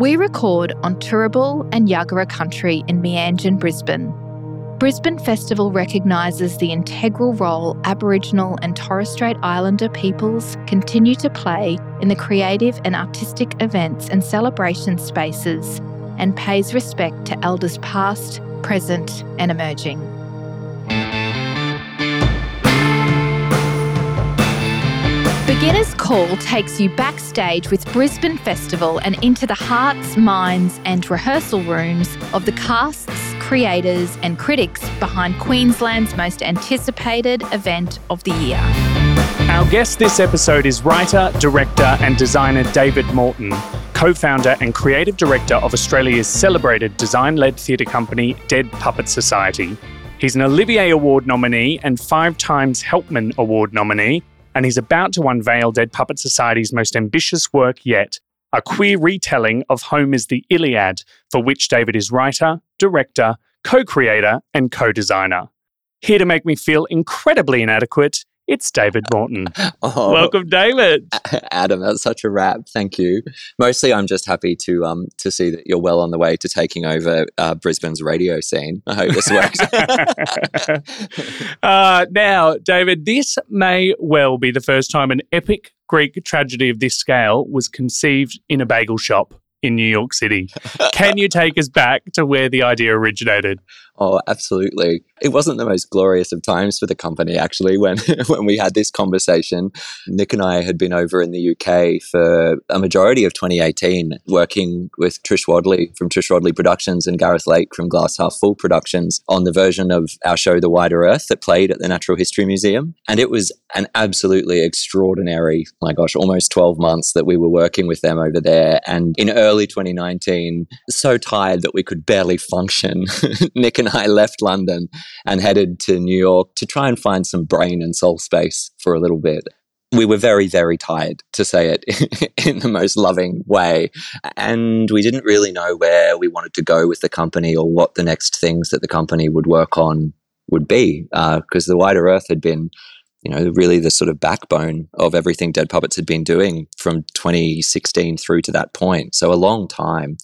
We record on Turrbal and Yagara country in Meanjin, Brisbane. Brisbane Festival recognises the integral role Aboriginal and Torres Strait Islander peoples continue to play in the creative and artistic events and celebration spaces and pays respect to elders past, present, and emerging. Beginner's Call takes you backstage with Brisbane Festival and into the hearts, minds, and rehearsal rooms of the casts, creators, and critics behind Queensland's most anticipated event of the year. Our guest this episode is writer, director, and designer David Morton, co founder and creative director of Australia's celebrated design led theatre company Dead Puppet Society. He's an Olivier Award nominee and five times Helpmann Award nominee and he's about to unveil Dead Puppet Society's most ambitious work yet a queer retelling of Homer's The Iliad, for which David is writer, director, co creator, and co designer. Here to make me feel incredibly inadequate, it's David Morton. Oh, Welcome, David. Adam, that's such a wrap. Thank you. Mostly, I'm just happy to um to see that you're well on the way to taking over uh, Brisbane's radio scene. I hope this works. uh, now, David, this may well be the first time an epic Greek tragedy of this scale was conceived in a bagel shop in New York City. Can you take us back to where the idea originated? Oh, absolutely. It wasn't the most glorious of times for the company, actually, when, when we had this conversation. Nick and I had been over in the UK for a majority of 2018, working with Trish Wadley from Trish Wadley Productions and Gareth Lake from Glass Half Full Productions on the version of our show, The Wider Earth, that played at the Natural History Museum. And it was an absolutely extraordinary, my gosh, almost 12 months that we were working with them over there. And in early 2019, so tired that we could barely function, Nick and I left London and headed to New York to try and find some brain and soul space for a little bit. We were very, very tired, to say it in the most loving way. And we didn't really know where we wanted to go with the company or what the next things that the company would work on would be. Because uh, the wider earth had been you know, really the sort of backbone of everything Dead Puppets had been doing from 2016 through to that point. So a long time.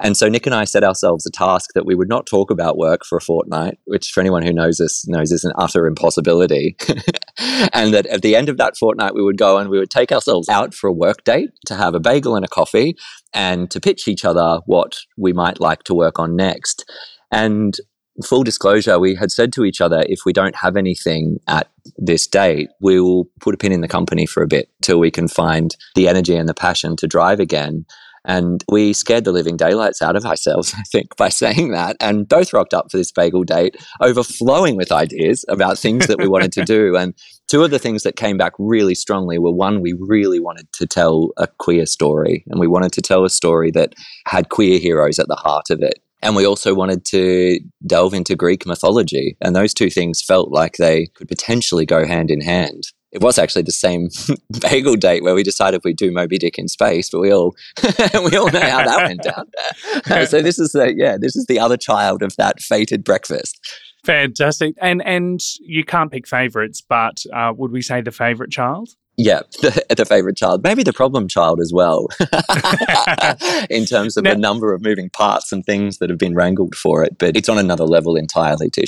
And so Nick and I set ourselves a task that we would not talk about work for a fortnight, which for anyone who knows us knows is an utter impossibility. and that at the end of that fortnight, we would go and we would take ourselves out for a work date to have a bagel and a coffee and to pitch each other what we might like to work on next. And full disclosure, we had said to each other, if we don't have anything at this date, we will put a pin in the company for a bit till we can find the energy and the passion to drive again. And we scared the living daylights out of ourselves, I think, by saying that. And both rocked up for this bagel date, overflowing with ideas about things that we wanted to do. And two of the things that came back really strongly were one, we really wanted to tell a queer story. And we wanted to tell a story that had queer heroes at the heart of it. And we also wanted to delve into Greek mythology. And those two things felt like they could potentially go hand in hand. It was actually the same bagel date where we decided we'd do Moby Dick in space, but we all we all know how that went down. so this is the yeah, this is the other child of that fated breakfast. Fantastic, and and you can't pick favourites, but uh, would we say the favourite child? Yeah, the, the, favorite child, maybe the problem child as well, in terms of now, the number of moving parts and things that have been wrangled for it. But it's on another level entirely to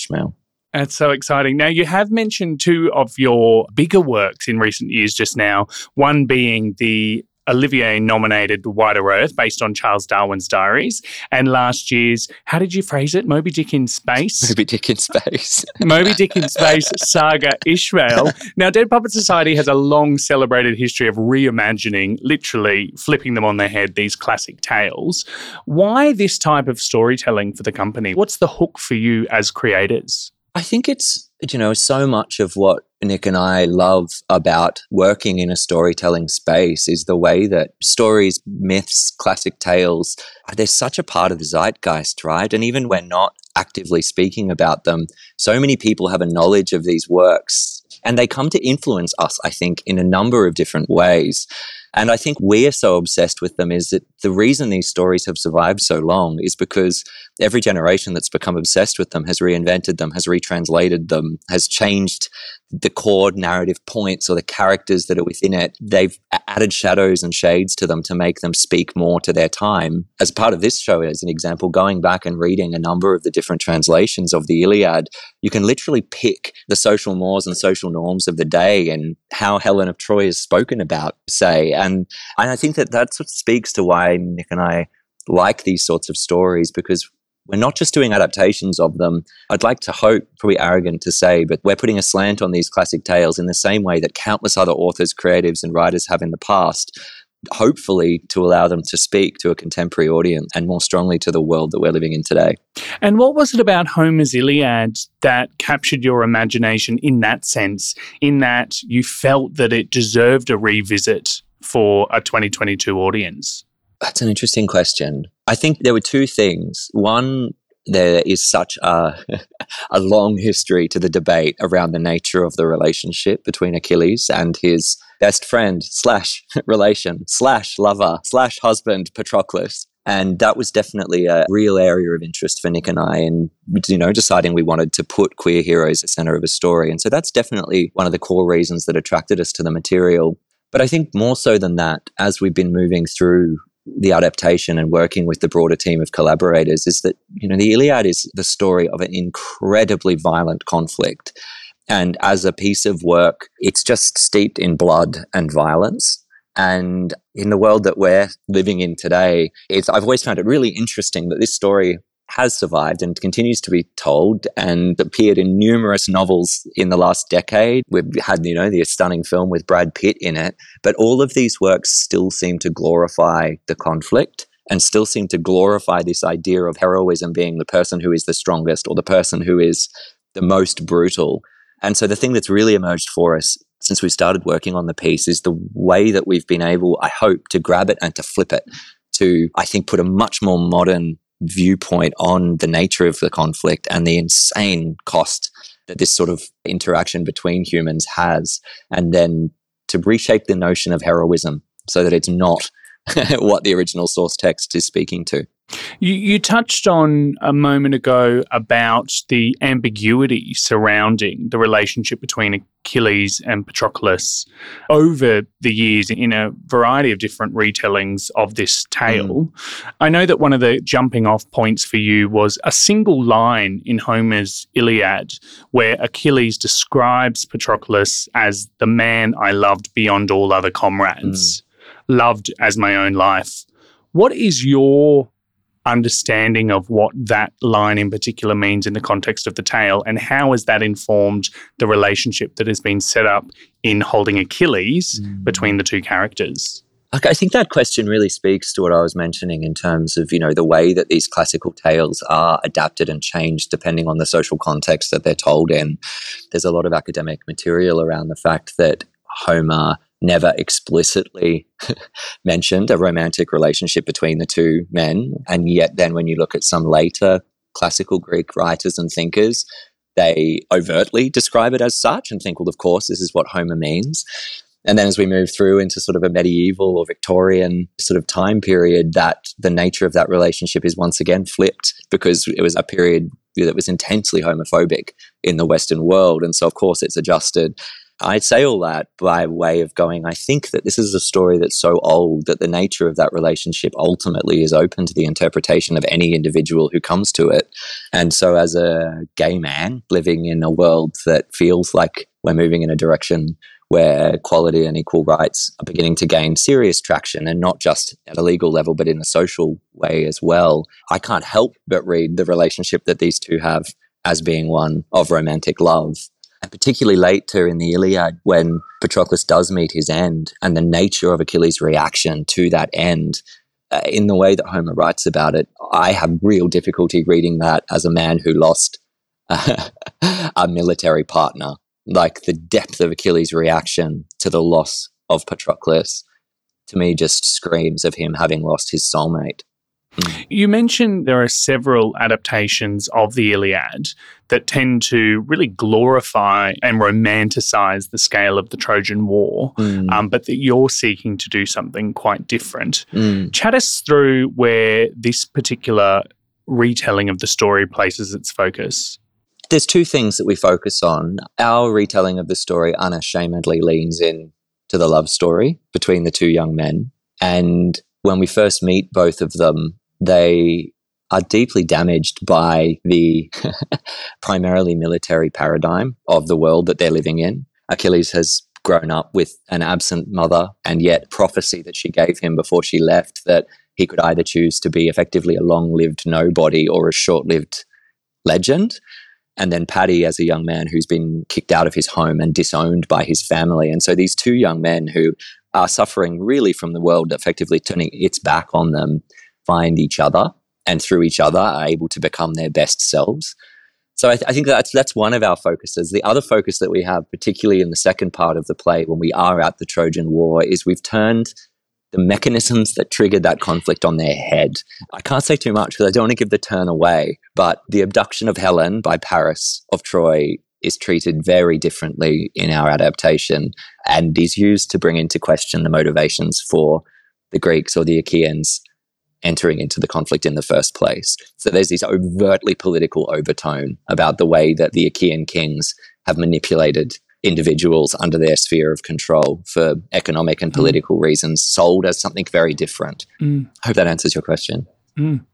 That's so exciting. Now, you have mentioned two of your bigger works in recent years just now, one being the Olivier nominated Wider Earth based on Charles Darwin's diaries. And last year's, how did you phrase it? Moby Dick in Space? Moby Dick in Space. Moby Dick in Space Saga Ishmael. Now, Dead Puppet Society has a long celebrated history of reimagining, literally flipping them on their head, these classic tales. Why this type of storytelling for the company? What's the hook for you as creators? I think it's you know, so much of what Nick and I love about working in a storytelling space is the way that stories, myths, classic tales, they're such a part of the zeitgeist, right? And even when not actively speaking about them, so many people have a knowledge of these works and they come to influence us, I think, in a number of different ways. And I think we're so obsessed with them is that the reason these stories have survived so long is because every generation that's become obsessed with them has reinvented them, has retranslated them, has changed the core narrative points or the characters that are within it. They've added shadows and shades to them to make them speak more to their time. As part of this show, as an example, going back and reading a number of the different translations of the Iliad, you can literally pick the social mores and social norms of the day and how Helen of Troy is spoken about, say. And, and I think that that's what speaks to why Nick and I like these sorts of stories because we're not just doing adaptations of them. I'd like to hope, probably arrogant to say, but we're putting a slant on these classic tales in the same way that countless other authors, creatives, and writers have in the past, hopefully to allow them to speak to a contemporary audience and more strongly to the world that we're living in today. And what was it about Homer's Iliad that captured your imagination in that sense, in that you felt that it deserved a revisit for a 2022 audience? That's an interesting question. I think there were two things. One, there is such a, a long history to the debate around the nature of the relationship between Achilles and his best friend slash relation slash lover slash husband Patroclus. And that was definitely a real area of interest for Nick and I in, you know, deciding we wanted to put queer heroes at the center of a story. And so that's definitely one of the core reasons that attracted us to the material. But I think more so than that, as we've been moving through the adaptation and working with the broader team of collaborators is that you know the Iliad is the story of an incredibly violent conflict and as a piece of work it's just steeped in blood and violence and in the world that we're living in today it's I've always found it really interesting that this story has survived and continues to be told and appeared in numerous novels in the last decade. We've had, you know, the stunning film with Brad Pitt in it, but all of these works still seem to glorify the conflict and still seem to glorify this idea of heroism being the person who is the strongest or the person who is the most brutal. And so the thing that's really emerged for us since we started working on the piece is the way that we've been able, I hope, to grab it and to flip it to, I think, put a much more modern viewpoint on the nature of the conflict and the insane cost that this sort of interaction between humans has, and then to reshape the notion of heroism so that it's not what the original source text is speaking to. You, you, touched on a moment ago about the ambiguity surrounding the relationship between Achilles and Patroclus over the years in a variety of different retellings of this tale. Mm. I know that one of the jumping off points for you was a single line in Homer's Iliad where Achilles describes Patroclus as the man I loved beyond all other comrades, mm. loved as my own life. What is your understanding of what that line in particular means in the context of the tale and how has that informed the relationship that has been set up in holding Achilles mm. between the two characters? I think that question really speaks to what I was mentioning in terms of, you know, the way that these classical tales are adapted and changed depending on the social context that they're told in. There's a lot of academic material around the fact that Homer never explicitly mentioned a romantic relationship between the two men. And yet, then when you look at some later classical Greek writers and thinkers, they overtly describe it as such and think, well, of course, this is what Homer means. And then as we move through into sort of a medieval or Victorian sort of time period, that the nature of that relationship is once again flipped because it was a period that was intensely homophobic in the Western world. And so, of course, it's adjusted I say all that by way of going, I think that this is a story that's so old that the nature of that relationship ultimately is open to the interpretation of any individual who comes to it. And so, as a gay man living in a world that feels like we're moving in a direction where equality and equal rights are beginning to gain serious traction and not just at a legal level, but in a social way as well, I can't help but read the relationship that these two have as being one of romantic love and particularly later in the Iliad when Patroclus does meet his end and the nature of Achilles' reaction to that end. Uh, in the way that Homer writes about it, I have real difficulty reading that as a man who lost a military partner. Like the depth of Achilles' reaction to the loss of Patroclus, to me, just screams of him having lost his soulmate. Mm. You mentioned there are several adaptations of the Iliad that tend to really glorify and romanticize the scale of the Trojan War, mm. um, but that you're seeking to do something quite different. Mm. Chat us through where this particular retelling of the story places its focus. There's two things that we focus on. Our retelling of the story unashamedly leans in to the love story between the two young men. And when we first meet both of them, they are deeply damaged by the primarily military paradigm of the world that they're living in. Achilles has grown up with an absent mother and yet prophecy that she gave him before she left that he could either choose to be effectively a long-lived nobody or a short-lived legend. And then Paddy as a young man who's been kicked out of his home and disowned by his family. And so these two young men who are suffering really from the world effectively turning its back on them find each other and through each other are able to become their best selves. So I, th- I, think that's that's one of our focuses. The other focus that we have, particularly in the second part of the play, when we are at the Trojan War, is we've turned the mechanisms that triggered that conflict on their head. I can't say too much because I don't want to give the turn away, but the abduction of Helen by Paris of Troy is treated very differently in our adaptation and is used to bring into question the motivations for the Greeks or the Achaeans entering into the conflict in the first place. So there's this overtly political overtone about the way that the Achaean kings have manipulated individuals under their sphere of control for economic and mm. political mm. reasons, sold as something very different. Mm. I hope that answers your question. Mm.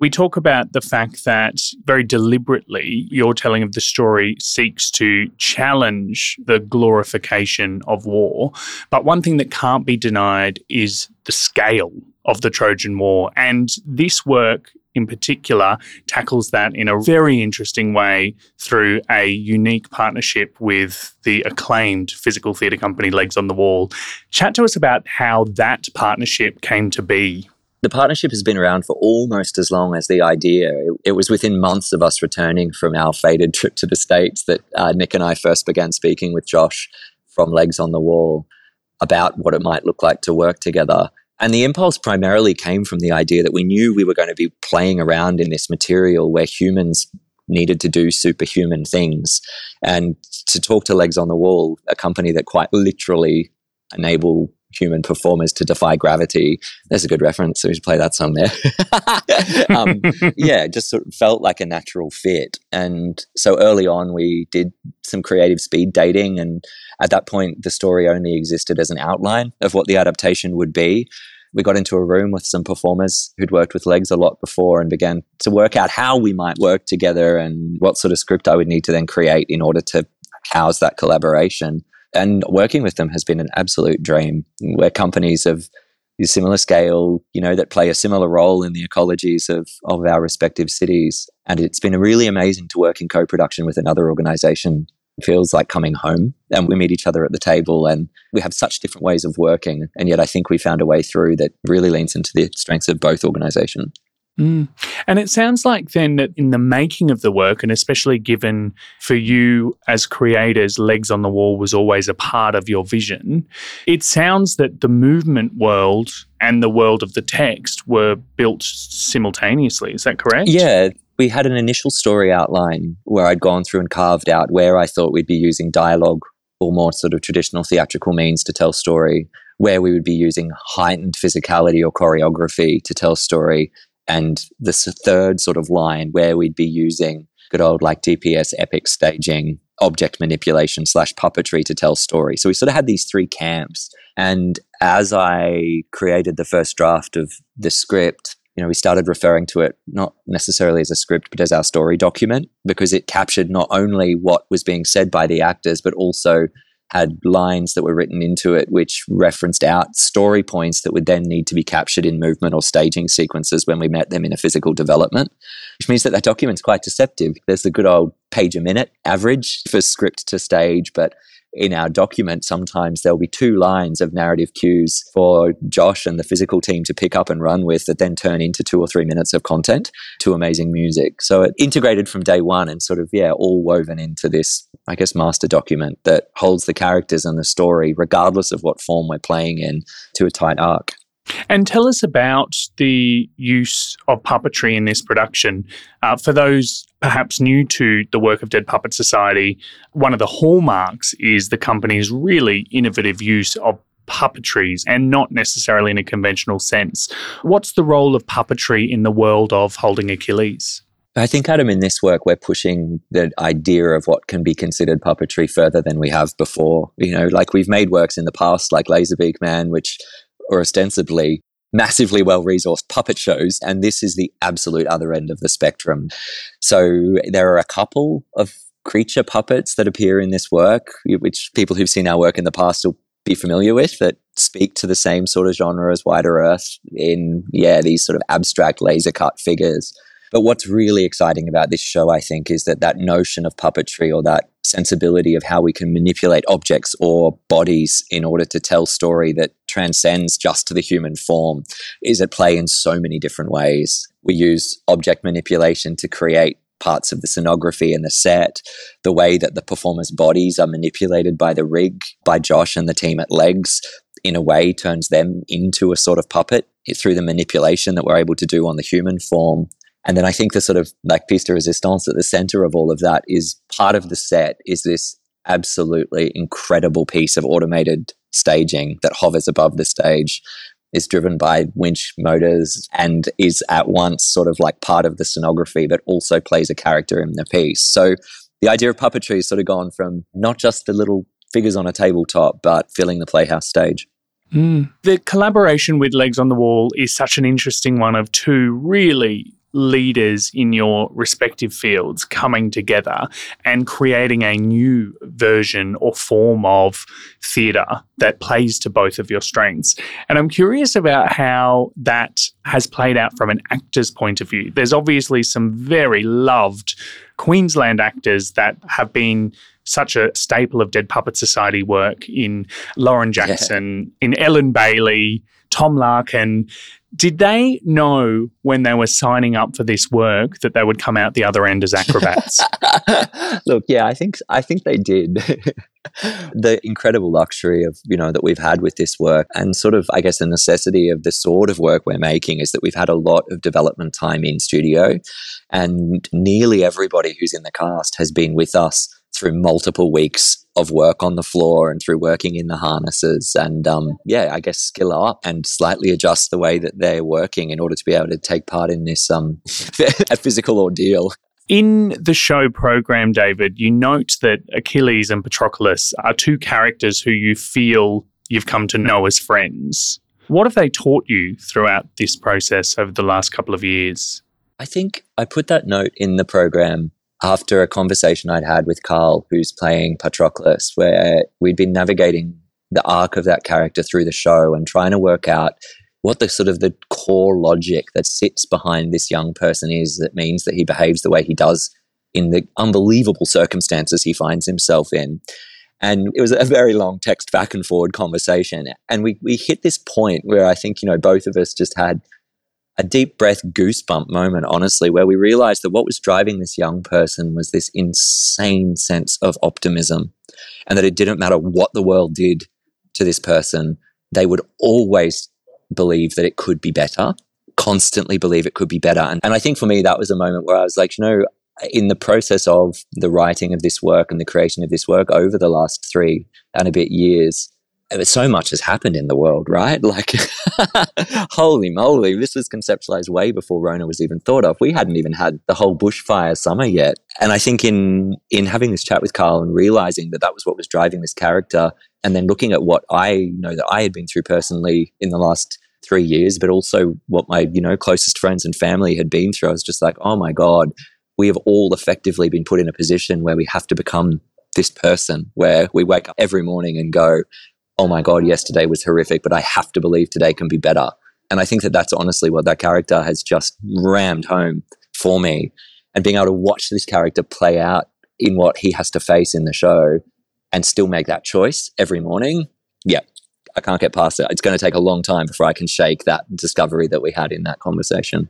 We talk about the fact that very deliberately your telling of the story seeks to challenge the glorification of war. But one thing that can't be denied is the scale of the Trojan War. And this work in particular tackles that in a very interesting way through a unique partnership with the acclaimed physical theatre company Legs on the Wall. Chat to us about how that partnership came to be. The partnership has been around for almost as long as the idea. It, it was within months of us returning from our fated trip to the States that uh, Nick and I first began speaking with Josh from Legs on the Wall about what it might look like to work together. And the impulse primarily came from the idea that we knew we were going to be playing around in this material where humans needed to do superhuman things. And to talk to Legs on the Wall, a company that quite literally enable human performers to defy gravity. There's a good reference. So we should play that song there. um, yeah, it just sort of felt like a natural fit. And so early on, we did some creative speed dating. And at that point, the story only existed as an outline of what the adaptation would be. We got into a room with some performers who'd worked with legs a lot before and began to work out how we might work together and what sort of script I would need to then create in order to house that collaboration and working with them has been an absolute dream. Where companies of similar scale, you know, that play a similar role in the ecologies of, of our respective cities. And it's been really amazing to work in co production with another organization. It feels like coming home and we meet each other at the table and we have such different ways of working. And yet I think we found a way through that really leans into the strengths of both organizations. Mm. And it sounds like then that in the making of the work, and especially given for you as creators, Legs on the Wall was always a part of your vision, it sounds that the movement world and the world of the text were built simultaneously. Is that correct? Yeah. We had an initial story outline where I'd gone through and carved out where I thought we'd be using dialogue or more sort of traditional theatrical means to tell story, where we would be using heightened physicality or choreography to tell story, and this third sort of line where we'd be using good old like DPS epic staging, object manipulation slash puppetry to tell story. So we sort of had these three camps. And as I created the first draft of the script, you know, we started referring to it not necessarily as a script, but as our story document because it captured not only what was being said by the actors, but also had lines that were written into it which referenced out story points that would then need to be captured in movement or staging sequences when we met them in a physical development, which means that that document's quite deceptive. There's the good old page a minute average for script to stage, but in our document, sometimes there'll be two lines of narrative cues for Josh and the physical team to pick up and run with that then turn into two or three minutes of content to amazing music. So it integrated from day one and sort of, yeah, all woven into this, I guess, master document that holds the characters and the story, regardless of what form we're playing in, to a tight arc. And tell us about the use of puppetry in this production. Uh, for those perhaps new to the work of Dead Puppet Society, one of the hallmarks is the company's really innovative use of puppetries and not necessarily in a conventional sense. What's the role of puppetry in the world of Holding Achilles? I think, Adam, in this work, we're pushing the idea of what can be considered puppetry further than we have before. You know, like we've made works in the past, like Laserbeak Man, which are ostensibly massively well resourced puppet shows. And this is the absolute other end of the spectrum. So there are a couple of creature puppets that appear in this work, which people who've seen our work in the past will be familiar with that speak to the same sort of genre as Wider Earth in, yeah, these sort of abstract laser cut figures. But what's really exciting about this show, I think, is that that notion of puppetry or that sensibility of how we can manipulate objects or bodies in order to tell story that transcends just to the human form is at play in so many different ways. We use object manipulation to create parts of the scenography and the set, the way that the performers' bodies are manipulated by the rig, by Josh and the team at Legs, in a way turns them into a sort of puppet through the manipulation that we're able to do on the human form. And then I think the sort of like piece de resistance at the center of all of that is part of the set is this absolutely incredible piece of automated staging that hovers above the stage is driven by winch motors and is at once sort of like part of the scenography, but also plays a character in the piece. So the idea of puppetry has sort of gone from not just the little figures on a tabletop, but filling the playhouse stage. Mm. The collaboration with Legs on the Wall is such an interesting one of two really leaders in your respective fields coming together and creating a new version or form of theatre that plays to both of your strengths. And I'm curious about how that has played out from an actor's point of view. There's obviously some very loved Queensland actors that have been such a staple of Dead Puppet Society work in Lauren Jackson, yeah. in Ellen Bailey, Tom Larkin did they know when they were signing up for this work that they would come out the other end as acrobats? Look, yeah, I think I think they did. the incredible luxury of you know that we've had with this work, and sort of I guess the necessity of the sort of work we're making is that we've had a lot of development time in studio, and nearly everybody who's in the cast has been with us through multiple weeks of work on the floor and through working in the harnesses and um, yeah i guess skill up and slightly adjust the way that they're working in order to be able to take part in this um, a physical ordeal in the show program, David, you note that Achilles and Patroclus are two characters who you feel you've come to know as friends. What have they taught you throughout this process over the last couple of years? I think I put that note in the program after a conversation I'd had with Carl, who's playing Patroclus, where we'd been navigating the arc of that character through the show and trying to work out what the sort of the core logic that sits behind this young person is that means that he behaves the way he does in the unbelievable circumstances he finds himself in. And it was a very long text back and forward conversation. And we, we hit this point where I think, you know, both of us just had a deep breath goosebump moment, honestly, where we realized that what was driving this young person was this insane sense of optimism and that it didn't matter what the world did to this person, they would always believe that it could be better, constantly believe it could be better. And, and I think for me, that was a moment where I was like, you know, in the process of the writing of this work and the creation of this work over the last three and a bit years, so much has happened in the world, right? Like, holy moly, this was conceptualized way before Rona was even thought of. We hadn't even had the whole bushfire summer yet. And I think in in having this chat with Carl and realizing that that was what was driving this character, and then looking at what I know that I had been through personally in the last three years, but also what my you know closest friends and family had been through, I was just like, oh my god, we have all effectively been put in a position where we have to become this person where we wake up every morning and go, oh my God, yesterday was horrific, but I have to believe today can be better. And I think that that's honestly what that character has just rammed home for me. And being able to watch this character play out in what he has to face in the show and still make that choice every morning, yeah, I can't get past it. It's going to take a long time before I can shake that discovery that we had in that conversation.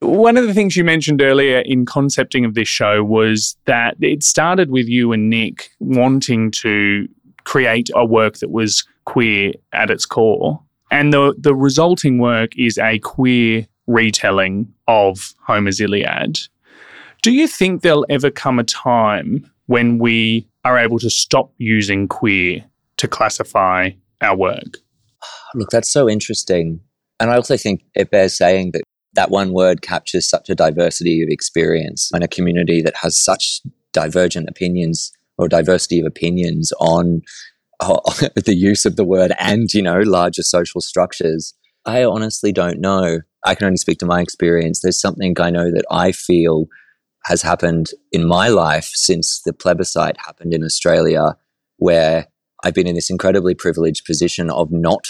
One of the things you mentioned earlier in concepting of this show was that it started with you and Nick wanting to create a work that was queer at its core. And the, the resulting work is a queer retelling of Homer's Iliad. Do you think there'll ever come a time when we are able to stop using queer to classify our work? Look, that's so interesting. And I also think it bears saying that that one word captures such a diversity of experience in a community that has such divergent opinions or diversity of opinions on the use of the word and, you know, larger social structures. I honestly don't know. I can only speak to my experience. There's something I know that I feel has happened in my life since the plebiscite happened in Australia, where I've been in this incredibly privileged position of not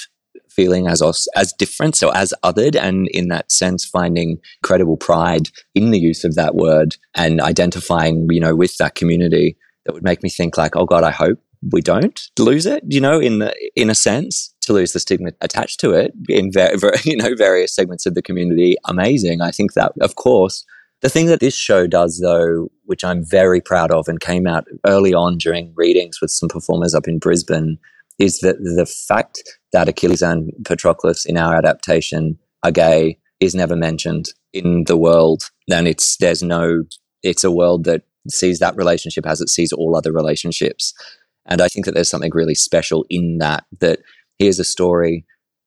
feeling as as different, so as othered, and in that sense, finding incredible pride in the use of that word and identifying, you know, with that community. That would make me think like, oh God, I hope we don't lose it. You know, in the in a sense, to lose the stigma attached to it in very, very you know various segments of the community. Amazing. I think that, of course. The thing that this show does, though, which I'm very proud of and came out early on during readings with some performers up in Brisbane, is that the fact that Achilles and Patroclus in our adaptation are gay is never mentioned in the world. Then it's there's no it's a world that sees that relationship as it sees all other relationships. And I think that there's something really special in that that here's a story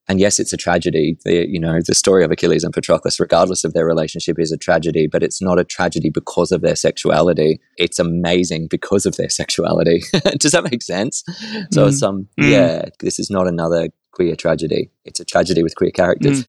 and yes, it's a tragedy. The, you know, the story of Achilles and Patroclus, regardless of their relationship, is a tragedy, but it's not a tragedy because of their sexuality. It's amazing because of their sexuality. Does that make sense? So, mm. some, mm. yeah, this is not another queer tragedy. It's a tragedy with queer characters. Mm.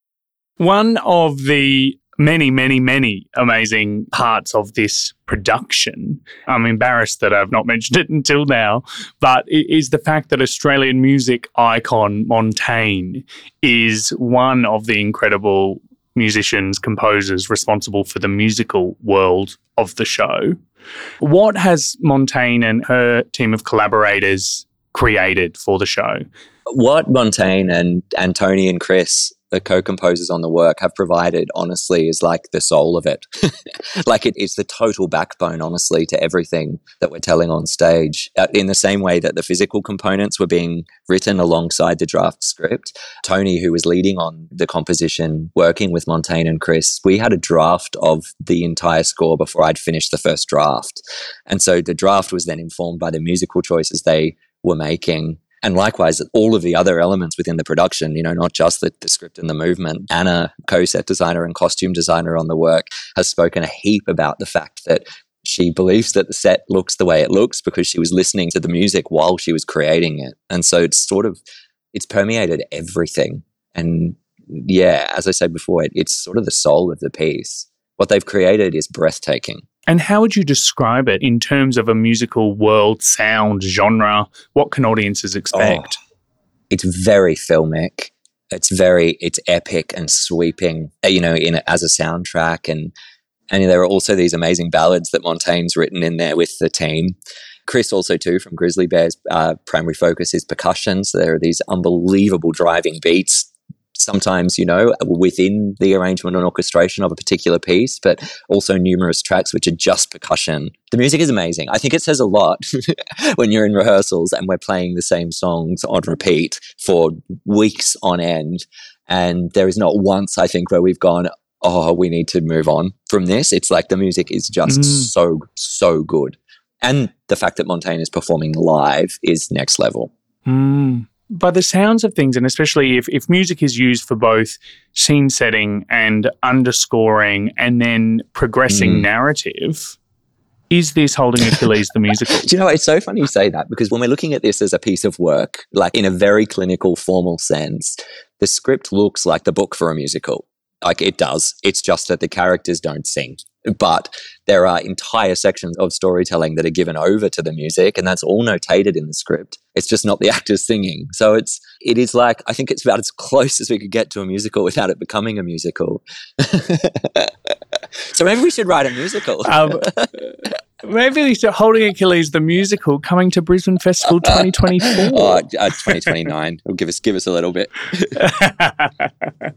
One of the many, many, many amazing parts of this production. I'm embarrassed that I've not mentioned it until now, but it is the fact that Australian music icon Montaigne is one of the incredible musicians, composers responsible for the musical world of the show. What has Montaigne and her team of collaborators created for the show? What Montaigne and, and Tony and Chris the co-composers on the work have provided honestly is like the soul of it. Like it is the total backbone honestly to everything that we're telling on stage uh, in the same way that the physical components were being written alongside the draft script. Tony who was leading on the composition working with montaigne and chris we had a draft of the entire score before i'd finished the first draft. And so the draft was then informed by the musical choices they were making and likewise, all of the other elements within the production, you know, not just the, the script and the movement. Anna, co set designer and costume designer on the work, has spoken a heap about the fact that she believes that the set looks the way it looks because she was listening to the music while she was creating it. And so it's sort of, it's permeated everything. And yeah, as I said before, it, it's sort of the soul of the piece. What they've created is breathtaking. And how would you describe it in terms of a musical world, sound, genre? What can audiences expect? Oh, it's very filmic. It's very it's epic and sweeping. Uh, you know, in as a soundtrack, and and there are also these amazing ballads that Montaigne's written in there with the team. Chris also too from Grizzly Bear's uh, primary focus is percussion. So there are these unbelievable driving beats sometimes, you know, within the arrangement and orchestration of a particular piece, but also numerous tracks which are just percussion. The music is amazing. I think it says a lot when you're in rehearsals and we're playing the same songs on repeat for weeks on end. And there is not once, I think, where we've gone, oh, we need to move on from this. It's like the music is just mm. so, so good. And the fact that Montaigne is performing live is next level. Mm by the sounds of things, and especially if, if music is used for both scene setting and underscoring and then progressing mm. narrative, is this holding Achilles the musical? Do you know, it's so funny you say that because when we're looking at this as a piece of work, like in a very clinical, formal sense, the script looks like the book for a musical. Like it does. It's just that the characters don't sing. But there are entire sections of storytelling that are given over to the music, and that's all notated in the script. It's just not the actors singing. So it's it is like I think it's about as close as we could get to a musical without it becoming a musical. so maybe we should write a musical. um, Maybe Holding Achilles the musical coming to Brisbane Festival 2024. oh, uh, 2029. give us give us a little bit.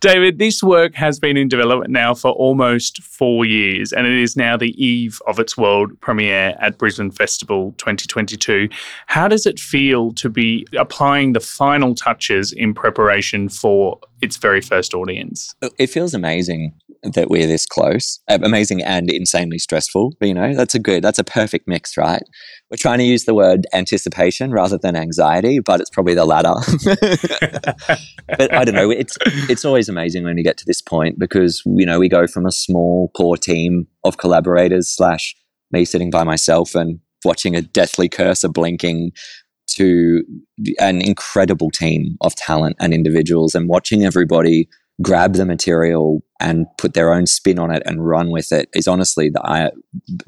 David, this work has been in development now for almost four years, and it is now the eve of its world premiere at Brisbane Festival 2022. How does it feel to be applying the final touches in preparation for its very first audience? It feels amazing that we're this close. Amazing and insanely stressful. You know, that's a good, that's a perfect mix, right? We're trying to use the word anticipation rather than anxiety, but it's probably the latter. but I don't know. It's it's always amazing when you get to this point because you know we go from a small core team of collaborators slash me sitting by myself and watching a deathly cursor blinking to an incredible team of talent and individuals and watching everybody grab the material and put their own spin on it and run with it is honestly the I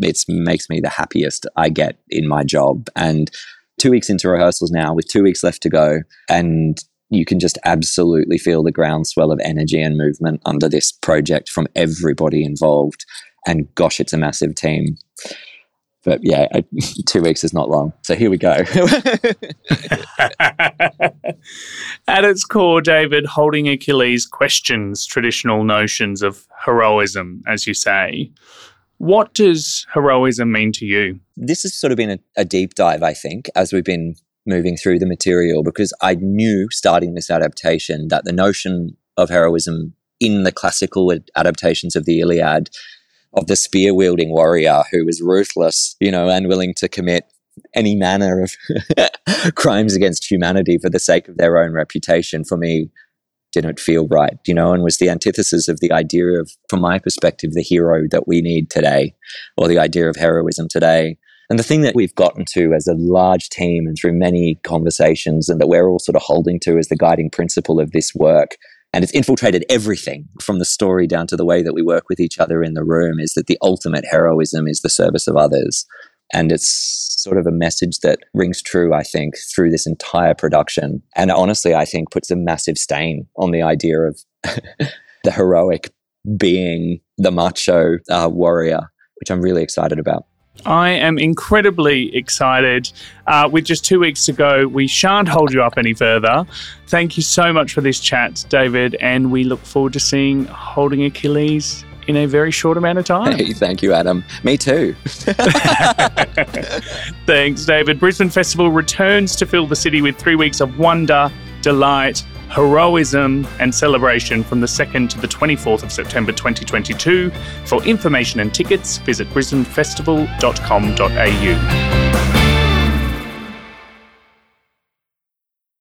it makes me the happiest I get in my job. And two weeks into rehearsals now with two weeks left to go and you can just absolutely feel the groundswell of energy and movement under this project from everybody involved. And gosh it's a massive team but yeah, two weeks is not long. So here we go. At its core, David, holding Achilles questions traditional notions of heroism, as you say. What does heroism mean to you? This has sort of been a, a deep dive, I think, as we've been moving through the material, because I knew starting this adaptation that the notion of heroism in the classical adaptations of the Iliad of the spear wielding warrior who was ruthless, you know, and willing to commit any manner of crimes against humanity for the sake of their own reputation for me didn't feel right, you know, and was the antithesis of the idea of, from my perspective, the hero that we need today, or the idea of heroism today. And the thing that we've gotten to as a large team and through many conversations, and that we're all sort of holding to as the guiding principle of this work, and it's infiltrated everything from the story down to the way that we work with each other in the room is that the ultimate heroism is the service of others. And it's sort of a message that rings true, I think, through this entire production. And honestly, I think puts a massive stain on the idea of the heroic being the macho uh, warrior, which I'm really excited about. I am incredibly excited. Uh, with just two weeks to go, we shan't hold you up any further. Thank you so much for this chat, David, and we look forward to seeing Holding Achilles in a very short amount of time. Hey, thank you, Adam. Me too. Thanks, David. Brisbane Festival returns to fill the city with three weeks of wonder, delight, heroism, and celebration from the 2nd to the 24th of September 2022. For information and tickets, visit brisbanefestival.com.au.